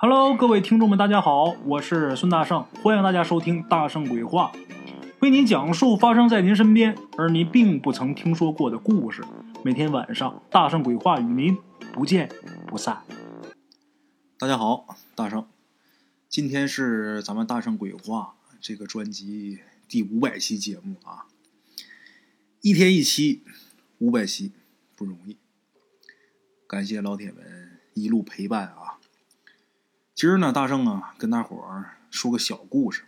Hello，各位听众们，大家好，我是孙大圣，欢迎大家收听《大圣鬼话》，为您讲述发生在您身边而您并不曾听说过的故事。每天晚上，《大圣鬼话》与您不见不散。大家好，大圣，今天是咱们《大圣鬼话》这个专辑第五百期节目啊，一天一期，五百期不容易，感谢老铁们一路陪伴啊。今儿呢，大圣啊，跟大伙儿说个小故事。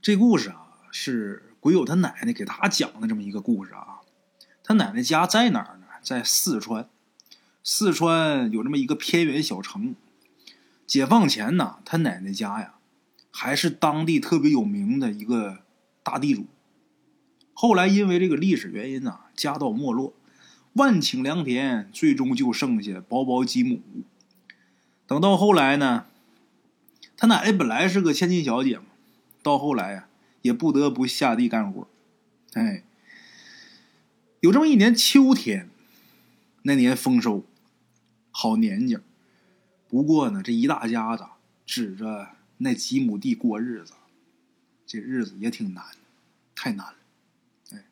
这故事啊，是鬼友他奶奶给他讲的这么一个故事啊。他奶奶家在哪儿呢？在四川。四川有这么一个偏远小城。解放前呢，他奶奶家呀，还是当地特别有名的一个大地主。后来因为这个历史原因呢，家道没落，万顷良田最终就剩下薄薄几亩。等到后来呢，他奶奶本来是个千金小姐嘛，到后来呀，也不得不下地干活。哎，有这么一年秋天，那年丰收，好年景。不过呢，这一大家子指着那几亩地过日子，这日子也挺难，太难了。哎，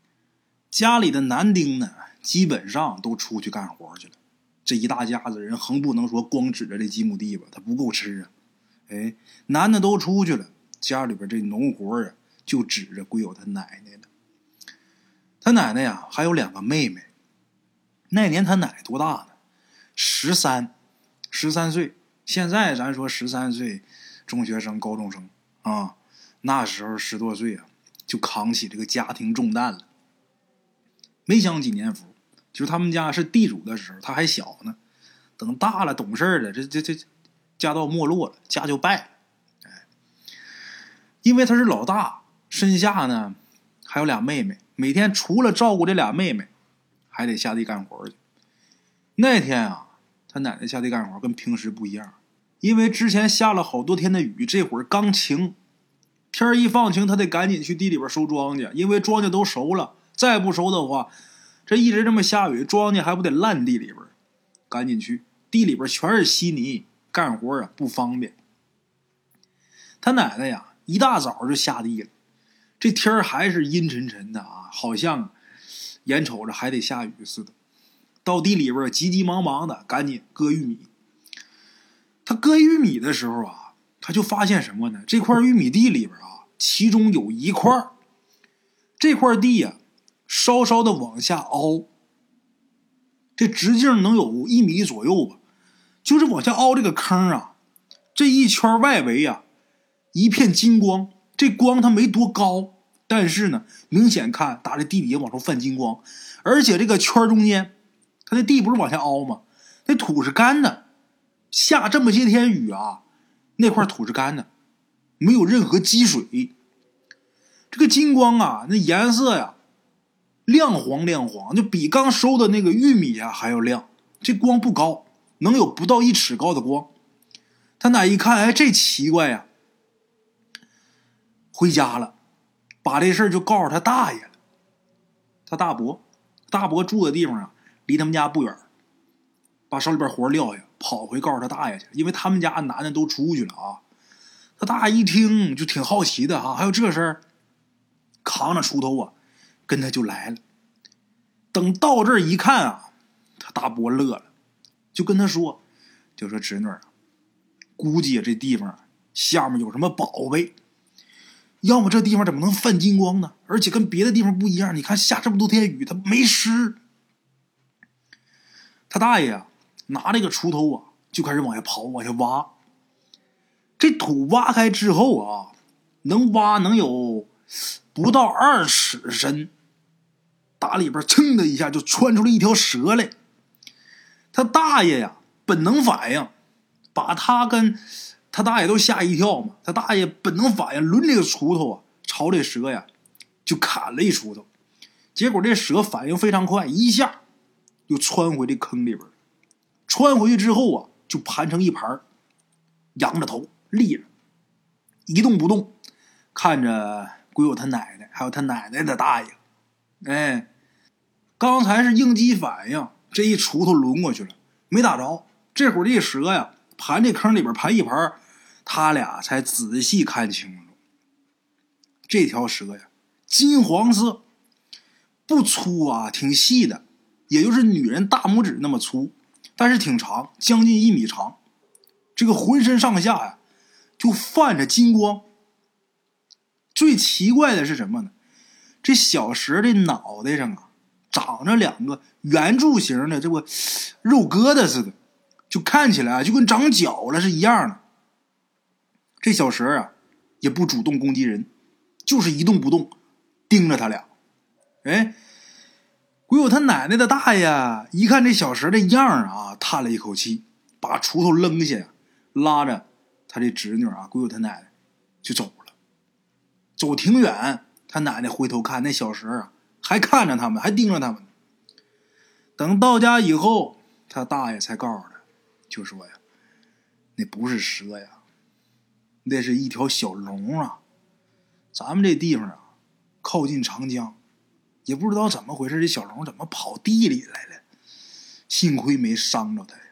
家里的男丁呢，基本上都出去干活去了。这一大家子人，横不能说光指着这几亩地吧，他不够吃啊！哎，男的都出去了，家里边这农活啊，就指着归有他奶奶了。他奶奶呀，还有两个妹妹。那年他奶奶多大呢？十三，十三岁。现在咱说十三岁，中学生、高中生啊，那时候十多岁啊，就扛起这个家庭重担了。没享几年福。就是他们家是地主的时候，他还小呢。等大了懂事了，这这这家道没落了，家就败了。哎，因为他是老大，身下呢还有俩妹妹，每天除了照顾这俩妹妹，还得下地干活去。那天啊，他奶奶下地干活跟平时不一样，因为之前下了好多天的雨，这会儿刚晴，天一放晴，他得赶紧去地里边收庄稼，因为庄稼都熟了，再不熟的话。这一直这么下雨，庄稼还不得烂地里边赶紧去，地里边全是稀泥，干活啊不方便。他奶奶呀，一大早就下地了，这天还是阴沉沉的啊，好像眼瞅着还得下雨似的。到地里边急急忙忙的赶紧割玉米。他割玉米的时候啊，他就发现什么呢？这块玉米地里边啊，其中有一块这块地呀。稍稍的往下凹，这直径能有一米左右吧。就是往下凹这个坑啊，这一圈外围呀，一片金光。这光它没多高，但是呢，明显看打这地底下往出泛金光。而且这个圈中间，它的地不是往下凹吗？那土是干的，下这么些天雨啊，那块土是干的，没有任何积水。这个金光啊，那颜色呀。亮黄亮黄，就比刚收的那个玉米啊还要亮。这光不高，能有不到一尺高的光。他奶一看，哎，这奇怪呀！回家了，把这事儿就告诉他大爷了。他大伯，大伯住的地方啊，离他们家不远。把手里边活撂下，跑回告诉他大爷去，因为他们家男的都出去了啊。他大爷一听就挺好奇的哈，还有这事儿，扛着锄头啊。跟他就来了，等到这儿一看啊，他大伯乐了，就跟他说：“就说侄女儿，估计这地方下面有什么宝贝，要么这地方怎么能泛金光呢？而且跟别的地方不一样，你看下这么多天雨，它没湿。”他大爷啊，拿这个锄头啊，就开始往下刨，往下挖。这土挖开之后啊，能挖能有不到二尺深。打里边噌的一下就窜出来一条蛇来，他大爷呀，本能反应，把他跟他大爷都吓一跳嘛。他大爷本能反应，抡这个锄头啊，朝这蛇呀就砍了一锄头。结果这蛇反应非常快，一下又窜回这坑里边。窜回去之后啊，就盘成一盘，仰着头立着，一动不动，看着鬼友他奶奶，还有他奶奶的大爷。哎，刚才是应激反应，这一锄头抡过去了，没打着。这会儿这蛇呀，盘这坑里边盘一盘，他俩才仔细看清楚，这条蛇呀，金黄色，不粗啊，挺细的，也就是女人大拇指那么粗，但是挺长，将近一米长。这个浑身上下呀，就泛着金光。最奇怪的是什么呢？这小蛇的脑袋上啊，长着两个圆柱形的这个肉疙瘩似的，就看起来就跟长脚了是一样的。这小蛇啊，也不主动攻击人，就是一动不动，盯着他俩。哎，鬼友他奶奶的大爷一看这小蛇的样啊，叹了一口气，把锄头扔下，拉着他这侄女啊，鬼友他奶奶就走了。走挺远，他奶奶回头看那小蛇啊，还看着他们，还盯着他们。等到家以后，他大爷才告诉他，就说呀：“那不是蛇呀，那是一条小龙啊。咱们这地方啊，靠近长江，也不知道怎么回事，这小龙怎么跑地里来了？幸亏没伤着他呀，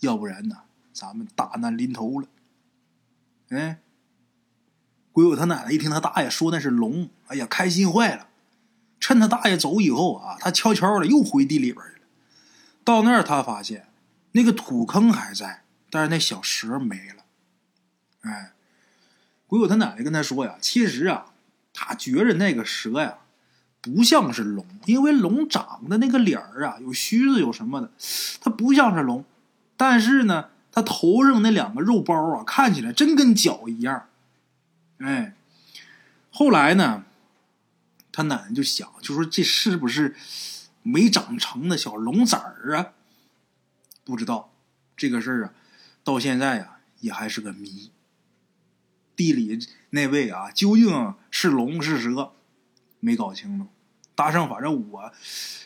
要不然呢，咱们大难临头了。”哎。鬼友他奶奶一听他大爷说那是龙，哎呀，开心坏了。趁他大爷走以后啊，他悄悄的又回地里边去了。到那儿，他发现那个土坑还在，但是那小蛇没了。哎，鬼友他奶奶跟他说呀：“其实啊，他觉着那个蛇呀，不像是龙，因为龙长的那个脸儿啊，有须子有什么的，它不像是龙。但是呢，它头上那两个肉包啊，看起来真跟脚一样。”哎，后来呢，他奶奶就想，就说这是不是没长成的小龙崽儿啊？不知道这个事儿啊，到现在呀也还是个谜。地里那位啊，究竟是龙是蛇，没搞清楚。大圣，反正我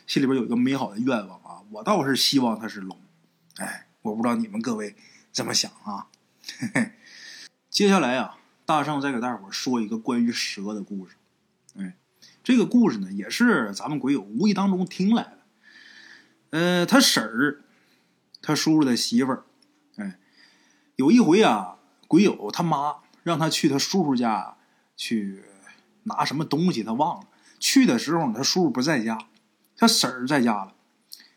心里边有一个美好的愿望啊，我倒是希望他是龙。哎，我不知道你们各位怎么想啊？嘿嘿，接下来啊。大圣再给大伙说一个关于蛇的故事。哎，这个故事呢，也是咱们鬼友无意当中听来的。呃，他婶儿，他叔叔的媳妇儿，哎，有一回啊，鬼友他妈让他去他叔叔家去拿什么东西，他忘了。去的时候，他叔叔不在家，他婶儿在家了。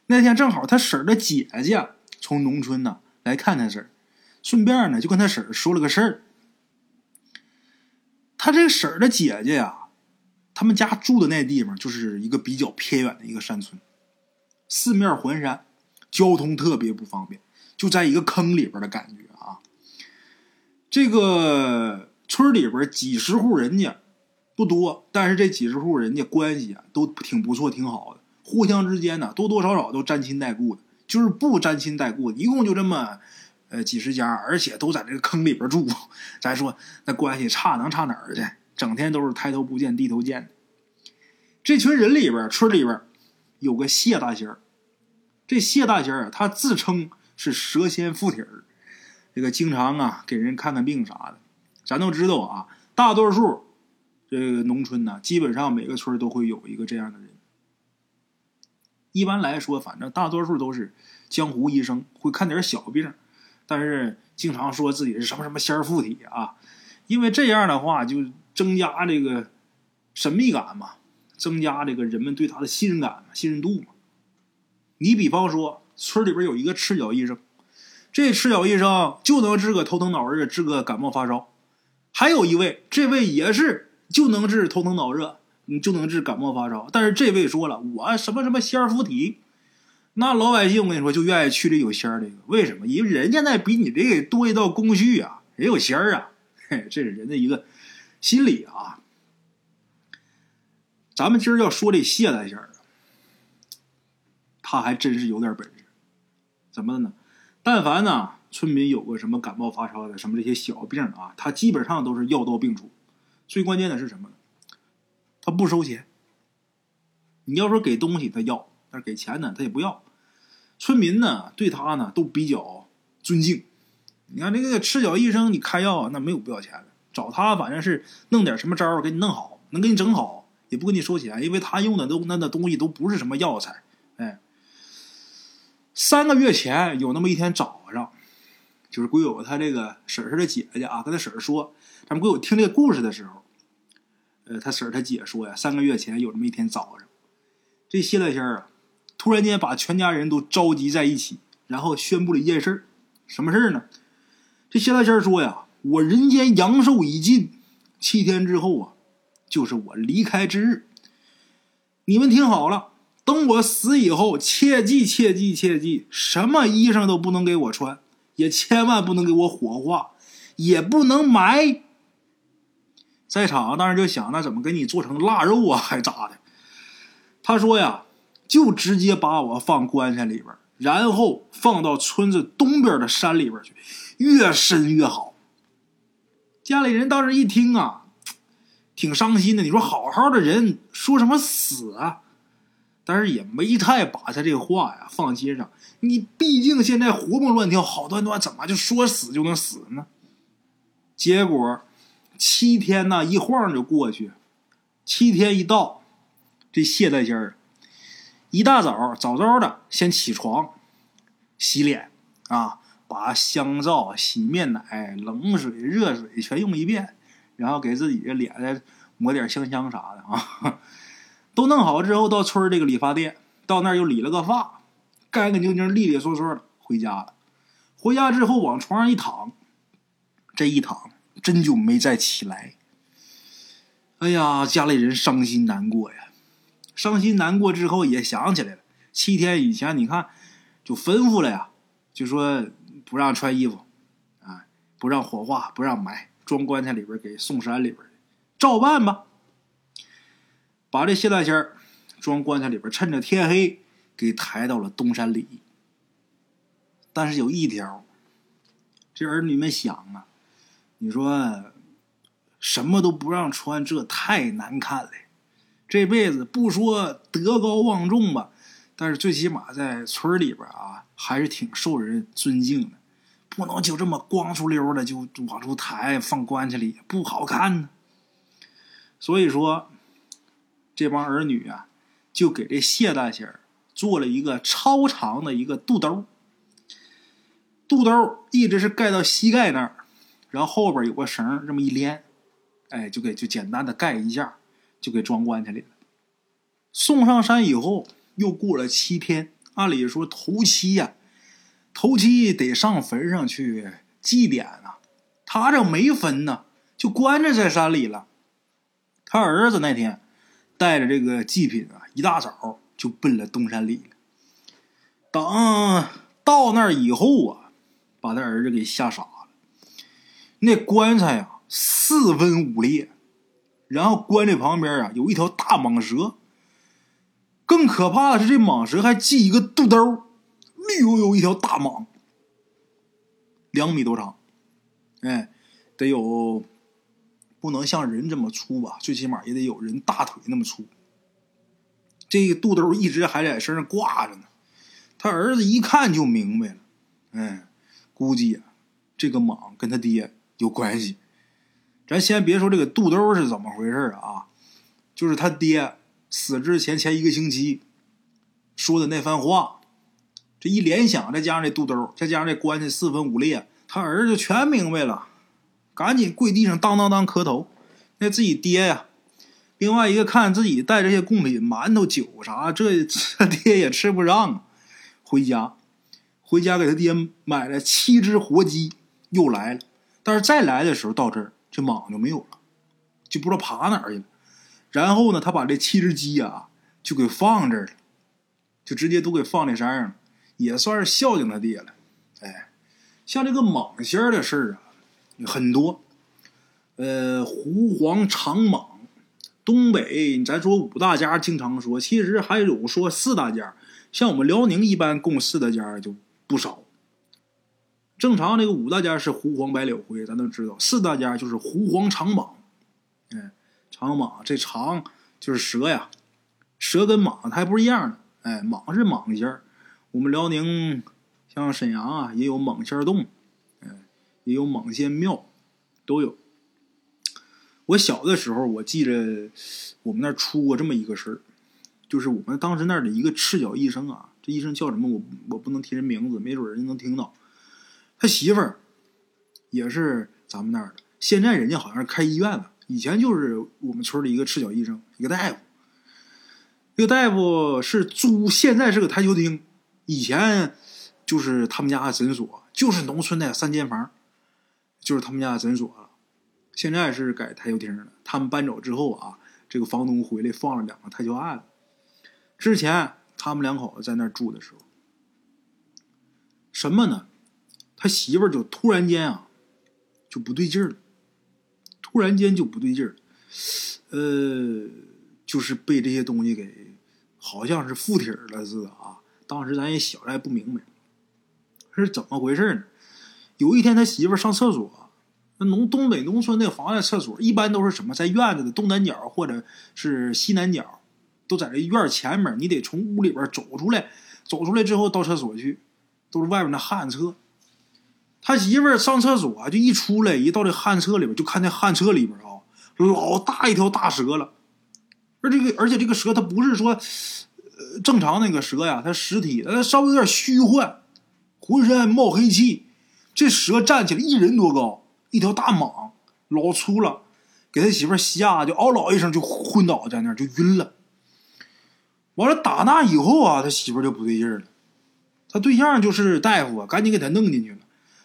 那天正好他婶儿的姐姐从农村呢来看他婶儿，顺便呢就跟他婶儿说了个事儿。他这个婶儿的姐姐呀，他们家住的那地方就是一个比较偏远的一个山村，四面环山，交通特别不方便，就在一个坑里边的感觉啊。这个村里边几十户人家不多，但是这几十户人家关系啊都挺不错，挺好的，互相之间呢多多少少都沾亲带故的，就是不沾亲带故，一共就这么。呃，几十家，而且都在这个坑里边住。咱说那关系差能差哪儿去？整天都是抬头不见低头见。这群人里边，村里边有个谢大仙儿。这谢大仙儿啊，他自称是蛇仙附体儿，这个经常啊给人看看病啥的。咱都知道啊，大多数这个农村呢，基本上每个村都会有一个这样的人。一般来说，反正大多数都是江湖医生，会看点小病。但是经常说自己是什么什么仙儿附体啊，因为这样的话就增加这个神秘感嘛，增加这个人们对他的信任感、信任度嘛。你比方说村里边有一个赤脚医生，这赤脚医生就能治个头疼脑热、治个感冒发烧；还有一位，这位也是就能治头疼脑热，你就能治感冒发烧。但是这位说了，我什么什么仙儿附体。那老百姓我跟你说，就愿意去这有仙儿这个，为什么？因为人家那比你这个多一道工序啊，人有仙儿啊，嘿，这是人的一个心理啊。咱们今儿要说这谢大仙儿，他还真是有点本事。怎么的呢？但凡呢，村民有个什么感冒发烧的，什么这些小病啊，他基本上都是药到病除。最关键的是什么呢？他不收钱。你要说给东西，他要。但是给钱呢，他也不要。村民呢，对他呢都比较尊敬。你看这个赤脚医生，你开药那没有不要钱的，找他反正是弄点什么招给你弄好，能给你整好，也不跟你收钱，因为他用的都那那东西都不是什么药材。哎，三个月前有那么一天早上，就是鬼友他这个婶儿的姐姐啊，跟他婶儿说，咱们鬼友听这个故事的时候，呃，他婶儿他姐说呀，三个月前有这么一天早上，这谢大仙儿啊，突然间把全家人都召集在一起，然后宣布了一件事儿，什么事儿呢？这谢大仙儿说呀，我人间阳寿已尽，七天之后啊，就是我离开之日。你们听好了，等我死以后，切记切记切记，什么衣裳都不能给我穿。也千万不能给我火化，也不能埋。在场当时就想，那怎么给你做成腊肉啊，还咋的？他说呀，就直接把我放棺材里边，然后放到村子东边的山里边去，越深越好。家里人当时一听啊，挺伤心的。你说好好的人说什么死啊？但是也没太把他这话呀放心上。你毕竟现在活蹦乱跳，好端端怎么就说死就能死呢？结果七天呢，一晃就过去。七天一到，这谢大仙儿一大早早早的先起床，洗脸啊，把香皂、洗面奶、冷水、热水全用一遍，然后给自己的脸再抹点香香啥的啊，都弄好之后，到村这个理发店，到那儿又理了个发。干干净净、利利索索的回家了。回家之后往床上一躺，这一躺真就没再起来。哎呀，家里人伤心难过呀！伤心难过之后也想起来了，七天以前你看就吩咐了呀，就说不让穿衣服，啊，不让火化，不让埋，装棺材里边给送山里边照办吧。把这谢大仙装棺材里边，趁着天黑。给抬到了东山里，但是有一条，这儿女们想啊，你说什么都不让穿，这太难看了。这辈子不说德高望重吧，但是最起码在村里边啊，还是挺受人尊敬的。不能就这么光出溜的就往出抬，放棺材里不好看呢。所以说，这帮儿女啊，就给这谢大仙儿。做了一个超长的一个肚兜，肚兜一直是盖到膝盖那儿，然后后边有个绳这么一连，哎，就给就简单的盖一下，就给装棺材里了。送上山以后，又过了七天，按理说头七呀，头七得上坟上去祭奠啊，他这没坟呢，就关着在山里了。他儿子那天带着这个祭品啊，一大早。就奔了东山里了。等到那儿以后啊，把他儿子给吓傻了。那棺材啊，四分五裂，然后棺材旁边啊有一条大蟒蛇。更可怕的是，这蟒蛇还系一个肚兜，绿油油一条大蟒，两米多长，哎，得有不能像人这么粗吧，最起码也得有人大腿那么粗。这个肚兜一直还在身上挂着呢，他儿子一看就明白了，哎，估计啊，这个蟒跟他爹有关系。咱先别说这个肚兜是怎么回事啊，就是他爹死之前前一个星期说的那番话，这一联想，再加上这肚兜，再加上这棺材四分五裂，他儿子全明白了，赶紧跪地上当当当磕头，那自己爹呀。另外一个看自己带这些贡品，馒头、酒啥，这他爹也吃不上啊。回家，回家给他爹买了七只活鸡，又来了。但是再来的时候到这儿，这蟒就没有了，就不知道爬哪儿去了。然后呢，他把这七只鸡啊，就给放这儿了，就直接都给放那山上，也算是孝敬他爹了。哎，像这个蟒仙的事儿啊，很多。呃，狐黄长蟒。东北，咱说五大家经常说，其实还有说四大家。像我们辽宁一般供四大家就不少。正常这个五大家是狐黄白柳灰，咱都知道。四大家就是狐黄长蟒。哎，长蟒这长就是蛇呀，蛇跟蟒它还不是一样的。哎，蟒是蟒仙儿。我们辽宁像沈阳啊，也有蟒仙洞，哎，也有蟒仙庙，都有。我小的时候，我记着我们那儿出过这么一个事儿，就是我们当时那儿的一个赤脚医生啊，这医生叫什么？我我不能提人名字，没准人家能听到。他媳妇儿也是咱们那儿的。现在人家好像是开医院了，以前就是我们村的一个赤脚医生，一个大夫。这个大夫是租，现在是个台球厅，以前就是他们家的诊所，就是农村的三间房，就是他们家的诊所了。现在是改台球厅了。他们搬走之后啊，这个房东回来放了两个台球案子。之前他们两口子在那住的时候，什么呢？他媳妇儿就突然间啊，就不对劲儿了，突然间就不对劲儿，呃，就是被这些东西给，好像是附体了似的啊。当时咱也小，咱也不明白是怎么回事呢。有一天他媳妇上厕所。那农东北农村那房子厕所一般都是什么，在院子的东南角或者是西南角，都在这院前面。你得从屋里边走出来，走出来之后到厕所去，都是外面的旱厕。他媳妇儿上厕所就一出来，一到这旱厕里边，就看那旱厕里边啊，老大一条大蛇了。而这个，而且这个蛇它不是说呃正常那个蛇呀，它实体，它稍微有点虚幻，浑身冒黑气。这蛇站起来一人多高。一条大蟒，老粗了，给他媳妇吓，就嗷嗷一声就昏倒在那儿，就晕了。完了打那以后啊，他媳妇就不对劲了。他对象就是大夫啊，赶紧给他弄进去了。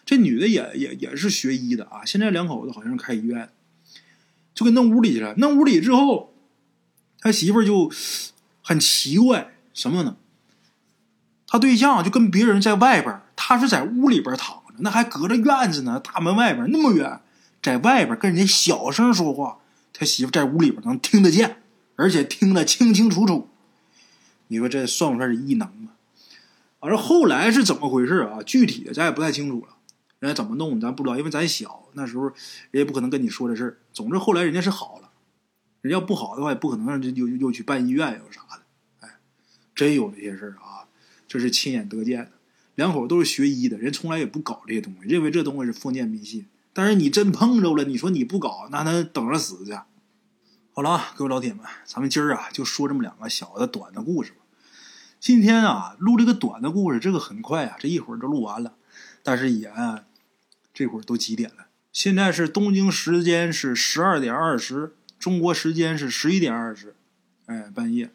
这女的也也也是学医的啊，现在两口子好像是开医院，就给弄屋里去了。弄屋里之后，他媳妇就很奇怪，什么呢？他对象就跟别人在外边，他是在屋里边躺着。那还隔着院子呢，大门外边那么远，在外边跟人家小声说话，他媳妇在屋里边能听得见，而且听得清清楚楚。你说这算不算是异能啊？而后来是怎么回事啊？具体的咱也不太清楚了，人家怎么弄咱不知道，因为咱小那时候，人也不可能跟你说这事儿。总之后来人家是好了，人要不好的话也不可能让这又又去办医院又啥的。哎，真有这些事儿啊，这是亲眼得见的。两口都是学医的人，从来也不搞这些东西，认为这东西是封建迷信。但是你真碰着了，你说你不搞，那他等着死去。好了啊，各位老铁们，咱们今儿啊就说这么两个小的短的故事吧。今天啊录这个短的故事，这个很快啊，这一会儿就录完了。但是也这会儿都几点了？现在是东京时间是十二点二十，中国时间是十一点二十，哎，半夜。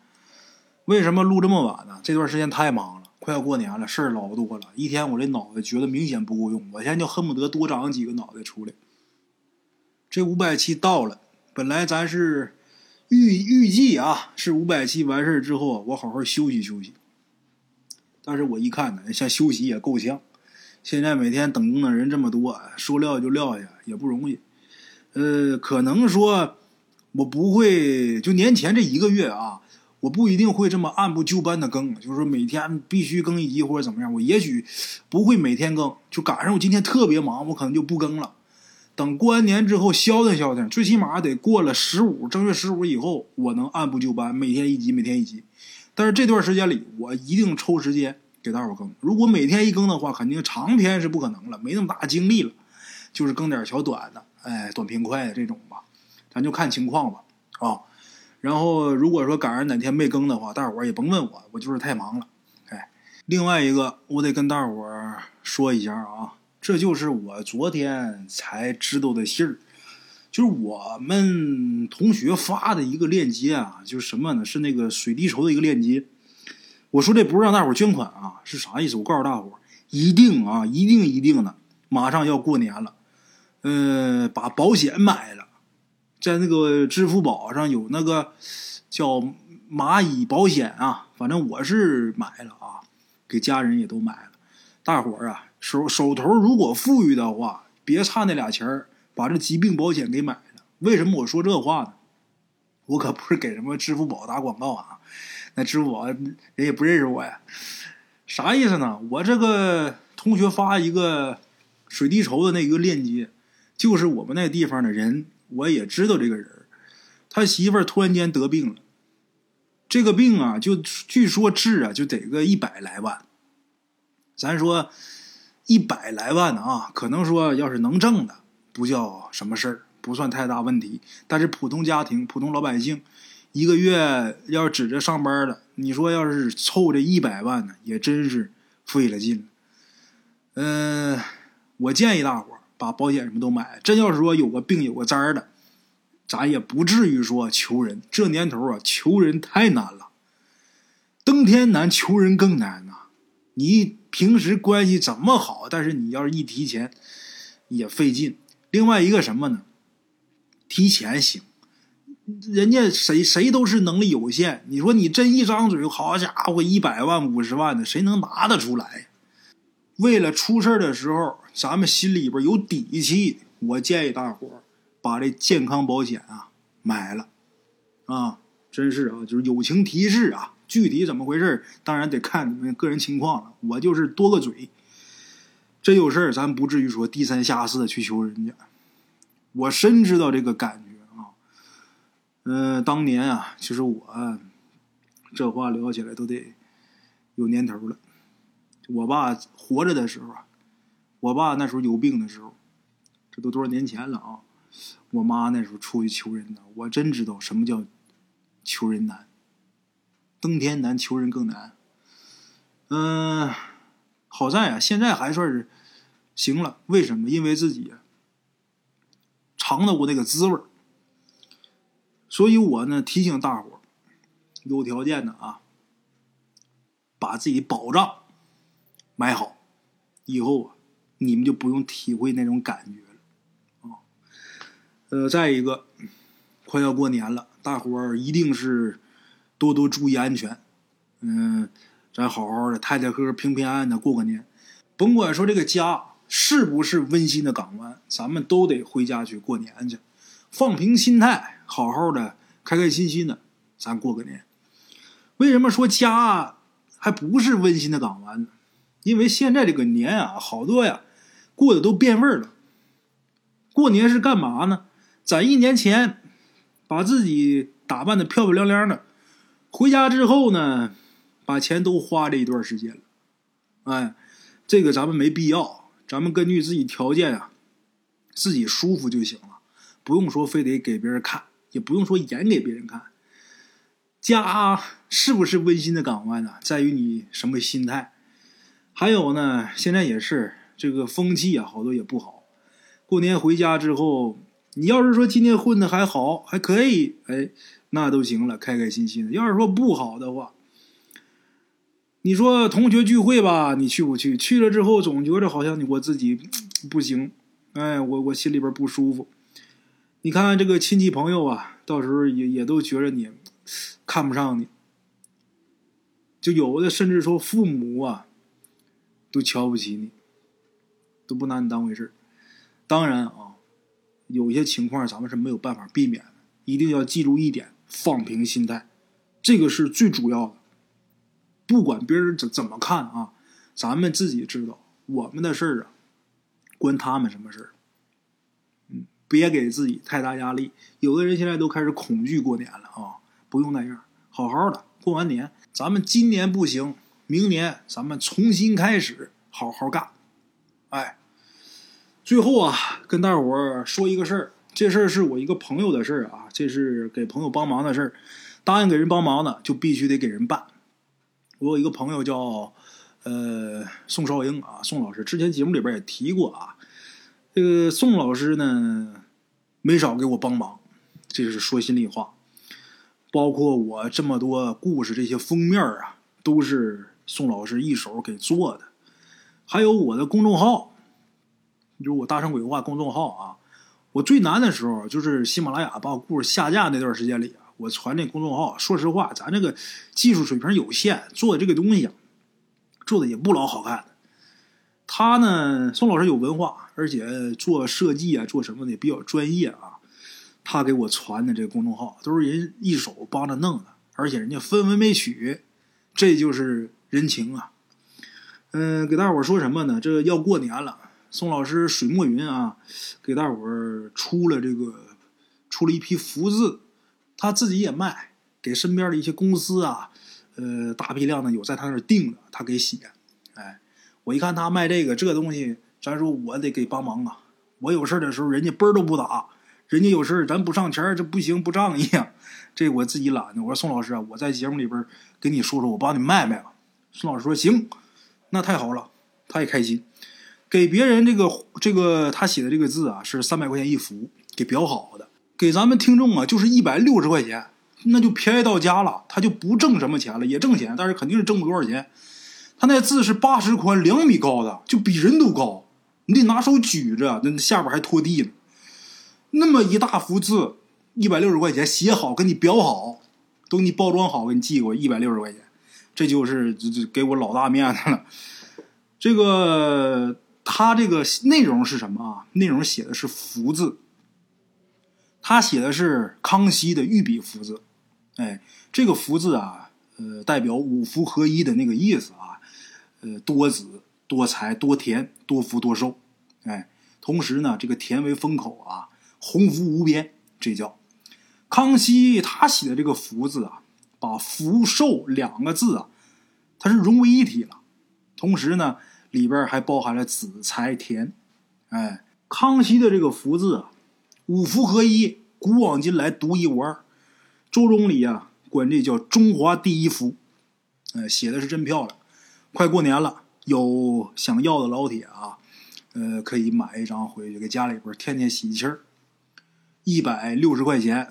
为什么录这么晚呢？这段时间太忙了。快要过年了，事儿老多了，一天我这脑袋觉得明显不够用，我现在就恨不得多长几个脑袋出来。这五百期到了，本来咱是预预计啊，是五百期完事儿之后，我好好休息休息。但是我一看呢，像休息也够呛。现在每天等更的人这么多，说撂就撂下也不容易。呃，可能说我不会，就年前这一个月啊。我不一定会这么按部就班的更，就是说每天必须更一集或者怎么样。我也许不会每天更，就赶上我今天特别忙，我可能就不更了。等过完年之后消停消停，最起码得过了十五正月十五以后，我能按部就班，每天一集，每天一集。但是这段时间里，我一定抽时间给大伙更。如果每天一更的话，肯定长篇是不可能了，没那么大精力了，就是更点小短的，哎，短平快的这种吧，咱就看情况吧，啊。然后，如果说赶上哪天没更的话，大伙儿也甭问我，我就是太忙了。哎，另外一个，我得跟大伙儿说一下啊，这就是我昨天才知道的信儿，就是我们同学发的一个链接啊，就是什么呢？是那个水滴筹的一个链接。我说这不是让大伙儿捐款啊，是啥意思？我告诉大伙儿，一定啊，一定一定的，马上要过年了，呃，把保险买了。在那个支付宝上有那个叫蚂蚁保险啊，反正我是买了啊，给家人也都买了。大伙儿啊，手手头如果富裕的话，别差那俩钱儿，把这疾病保险给买了。为什么我说这话呢？我可不是给什么支付宝打广告啊，那支付宝人也不认识我呀。啥意思呢？我这个同学发一个水滴筹的那一个链接，就是我们那地方的人。我也知道这个人，他媳妇儿突然间得病了，这个病啊，就据说治啊就得个一百来万。咱说一百来万的啊，可能说要是能挣的，不叫什么事儿，不算太大问题。但是普通家庭、普通老百姓，一个月要指着上班的，你说要是凑这一百万呢，也真是费了劲。嗯，我建议大伙。把保险什么都买。真要是说有个病有个灾儿的，咱也不至于说求人。这年头啊，求人太难了，登天难，求人更难呐。你平时关系怎么好，但是你要是一提钱，也费劲。另外一个什么呢？提钱行，人家谁谁都是能力有限。你说你真一张嘴，好家伙，一百万、五十万的，谁能拿得出来？为了出事的时候，咱们心里边有底气。我建议大伙儿把这健康保险啊买了，啊，真是啊，就是友情提示啊。具体怎么回事当然得看你们个人情况了。我就是多个嘴，真有事儿，咱不至于说低三下四的去求人家。我深知道这个感觉啊。嗯，当年啊，其实我这话聊起来都得有年头了。我爸活着的时候啊，我爸那时候有病的时候，这都多少年前了啊。我妈那时候出去求人呢，我真知道什么叫求人难。登天难，求人更难。嗯，好在啊，现在还算是行了。为什么？因为自己尝到过那个滋味所以我呢提醒大伙有条件的啊，把自己保障买好，以后啊，你们就不用体会那种感觉了啊。呃，再一个，快要过年了，大伙儿一定是。多多注意安全，嗯，咱好好的，太太和和平平安安的过个年。甭管说这个家是不是温馨的港湾，咱们都得回家去过年去，放平心态，好好的，开开心心的，咱过个年。为什么说家还不是温馨的港湾呢？因为现在这个年啊，好多呀，过的都变味儿了。过年是干嘛呢？攒一年钱把自己打扮的漂漂亮亮的。回家之后呢，把钱都花这一段时间了，哎，这个咱们没必要，咱们根据自己条件啊，自己舒服就行了，不用说非得给别人看，也不用说演给别人看。家是不是温馨的港湾呢？在于你什么心态。还有呢，现在也是这个风气啊，好多也不好。过年回家之后，你要是说今天混的还好，还可以，哎。那都行了，开开心心的。要是说不好的话，你说同学聚会吧，你去不去？去了之后总觉着好像你我自己不行，哎，我我心里边不舒服。你看这个亲戚朋友啊，到时候也也都觉着你看不上你，就有的甚至说父母啊都瞧不起你，都不拿你当回事当然啊，有些情况咱们是没有办法避免的，一定要记住一点。放平心态，这个是最主要的。不管别人怎怎么看啊，咱们自己知道，我们的事儿啊，关他们什么事儿？别给自己太大压力。有的人现在都开始恐惧过年了啊，不用那样，好好的过完年，咱们今年不行，明年咱们重新开始，好好干。哎，最后啊，跟大伙儿说一个事儿。这事儿是我一个朋友的事儿啊，这是给朋友帮忙的事儿，答应给人帮忙的就必须得给人办。我有一个朋友叫呃宋少英啊，宋老师之前节目里边也提过啊。这个宋老师呢没少给我帮忙，这是说心里话。包括我这么多故事这些封面啊，都是宋老师一手给做的。还有我的公众号，就是我大圣鬼话公众号啊。我最难的时候就是喜马拉雅把我故事下架那段时间里，我传这公众号。说实话，咱这个技术水平有限，做的这个东西，做的也不老好看。他呢，宋老师有文化，而且做设计啊，做什么的也比较专业啊。他给我传的这个公众号都是人一手帮着弄的，而且人家分文没取，这就是人情啊。嗯，给大伙说什么呢？这要过年了。宋老师水墨云啊，给大伙出了这个，出了一批福字，他自己也卖，给身边的一些公司啊，呃，大批量的有在他那儿订的，他给写。我一看他卖这个这东西，咱说我得给帮忙啊。我有事的时候，人家嘣都不打，人家有事咱不上钱这不行，不仗义啊。这我自己懒的。我说宋老师啊，我在节目里边跟你说说，我帮你卖卖吧。宋老师说行，那太好了，他也开心。给别人这个这个他写的这个字啊是三百块钱一幅，给裱好的。给咱们听众啊就是一百六十块钱，那就便宜到家了。他就不挣什么钱了，也挣钱，但是肯定是挣不多少钱。他那字是八十宽，两米高的，就比人都高，你得拿手举着，那下边还拖地呢。那么一大幅字，一百六十块钱，写好给你裱好，都给你包装好，给你寄过一百六十块钱，这就是这这给我老大面子了。这个他这个内容是什么啊？内容写的是福字，他写的是康熙的御笔福字，哎，这个福字啊，呃，代表五福合一的那个意思啊，呃，多子、多财、多田、多福、多寿，哎，同时呢，这个田为封口啊，鸿福无边，这叫康熙他写的这个福字啊，把福寿两个字啊，它是融为一体了，同时呢，里边还包含了子财田，哎，康熙的这个福字啊。五福合一，古往今来独一无二。周总理啊，管这叫中华第一福，呃，写的是真漂亮。快过年了，有想要的老铁啊，呃，可以买一张回去给家里边添添喜气儿。一百六十块钱，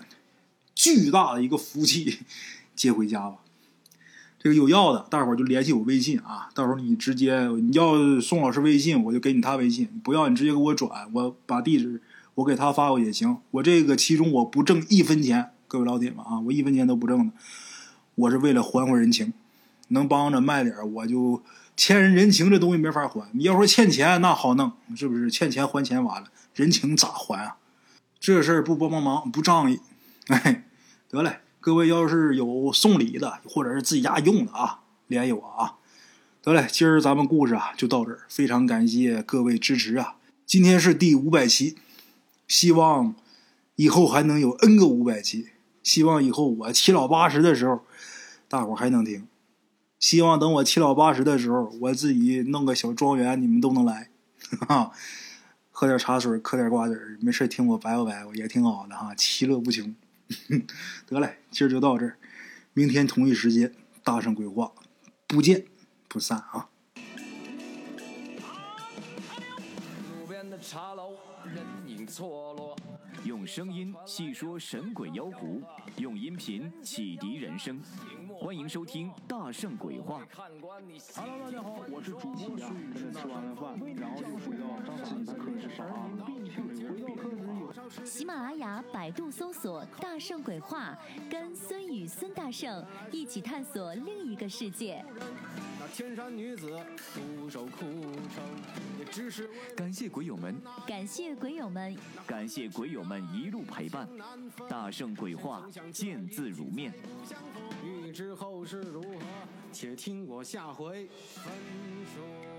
巨大的一个福气，接回家吧。这个有要的，大伙儿就联系我微信啊，到时候你直接你要宋老师微信，我就给你他微信；不要你直接给我转，我把地址。我给他发过也行，我这个其中我不挣一分钱，各位老铁们啊，我一分钱都不挣的，我是为了还还人情，能帮着卖点我就欠人人情这东西没法还。你要说欠钱那好弄，是不是？欠钱还钱完了，人情咋还啊？这事儿不帮帮忙不仗义。哎，得嘞，各位要是有送礼的或者是自己家用的啊，联系我啊。得嘞，今儿咱们故事啊就到这儿，非常感谢各位支持啊！今天是第五百期。希望以后还能有 N 个五百期，希望以后我七老八十的时候，大伙还能听。希望等我七老八十的时候，我自己弄个小庄园，你们都能来，哈，喝点茶水，嗑点瓜子儿，没事听我白话白话也挺好的哈，其乐无穷。得嘞，今儿就到这儿，明天同一时间大圣鬼话，不见不散啊。错落，用声音细说神鬼妖狐，用音频启迪人生。欢迎收听《大圣鬼话》。Hello，大家好，我是主播孙宇，吃完了饭，然后就回到自己的课室上啊。喜马拉雅、百度搜索“大圣鬼话”，跟孙宇、孙大圣一起探索另一个世界。那天山女子独守空城，也只是感谢鬼友们，感谢鬼友们，感谢鬼友们一路陪伴。大圣鬼话，见字如面。欲知后事如何，且听我下回分说。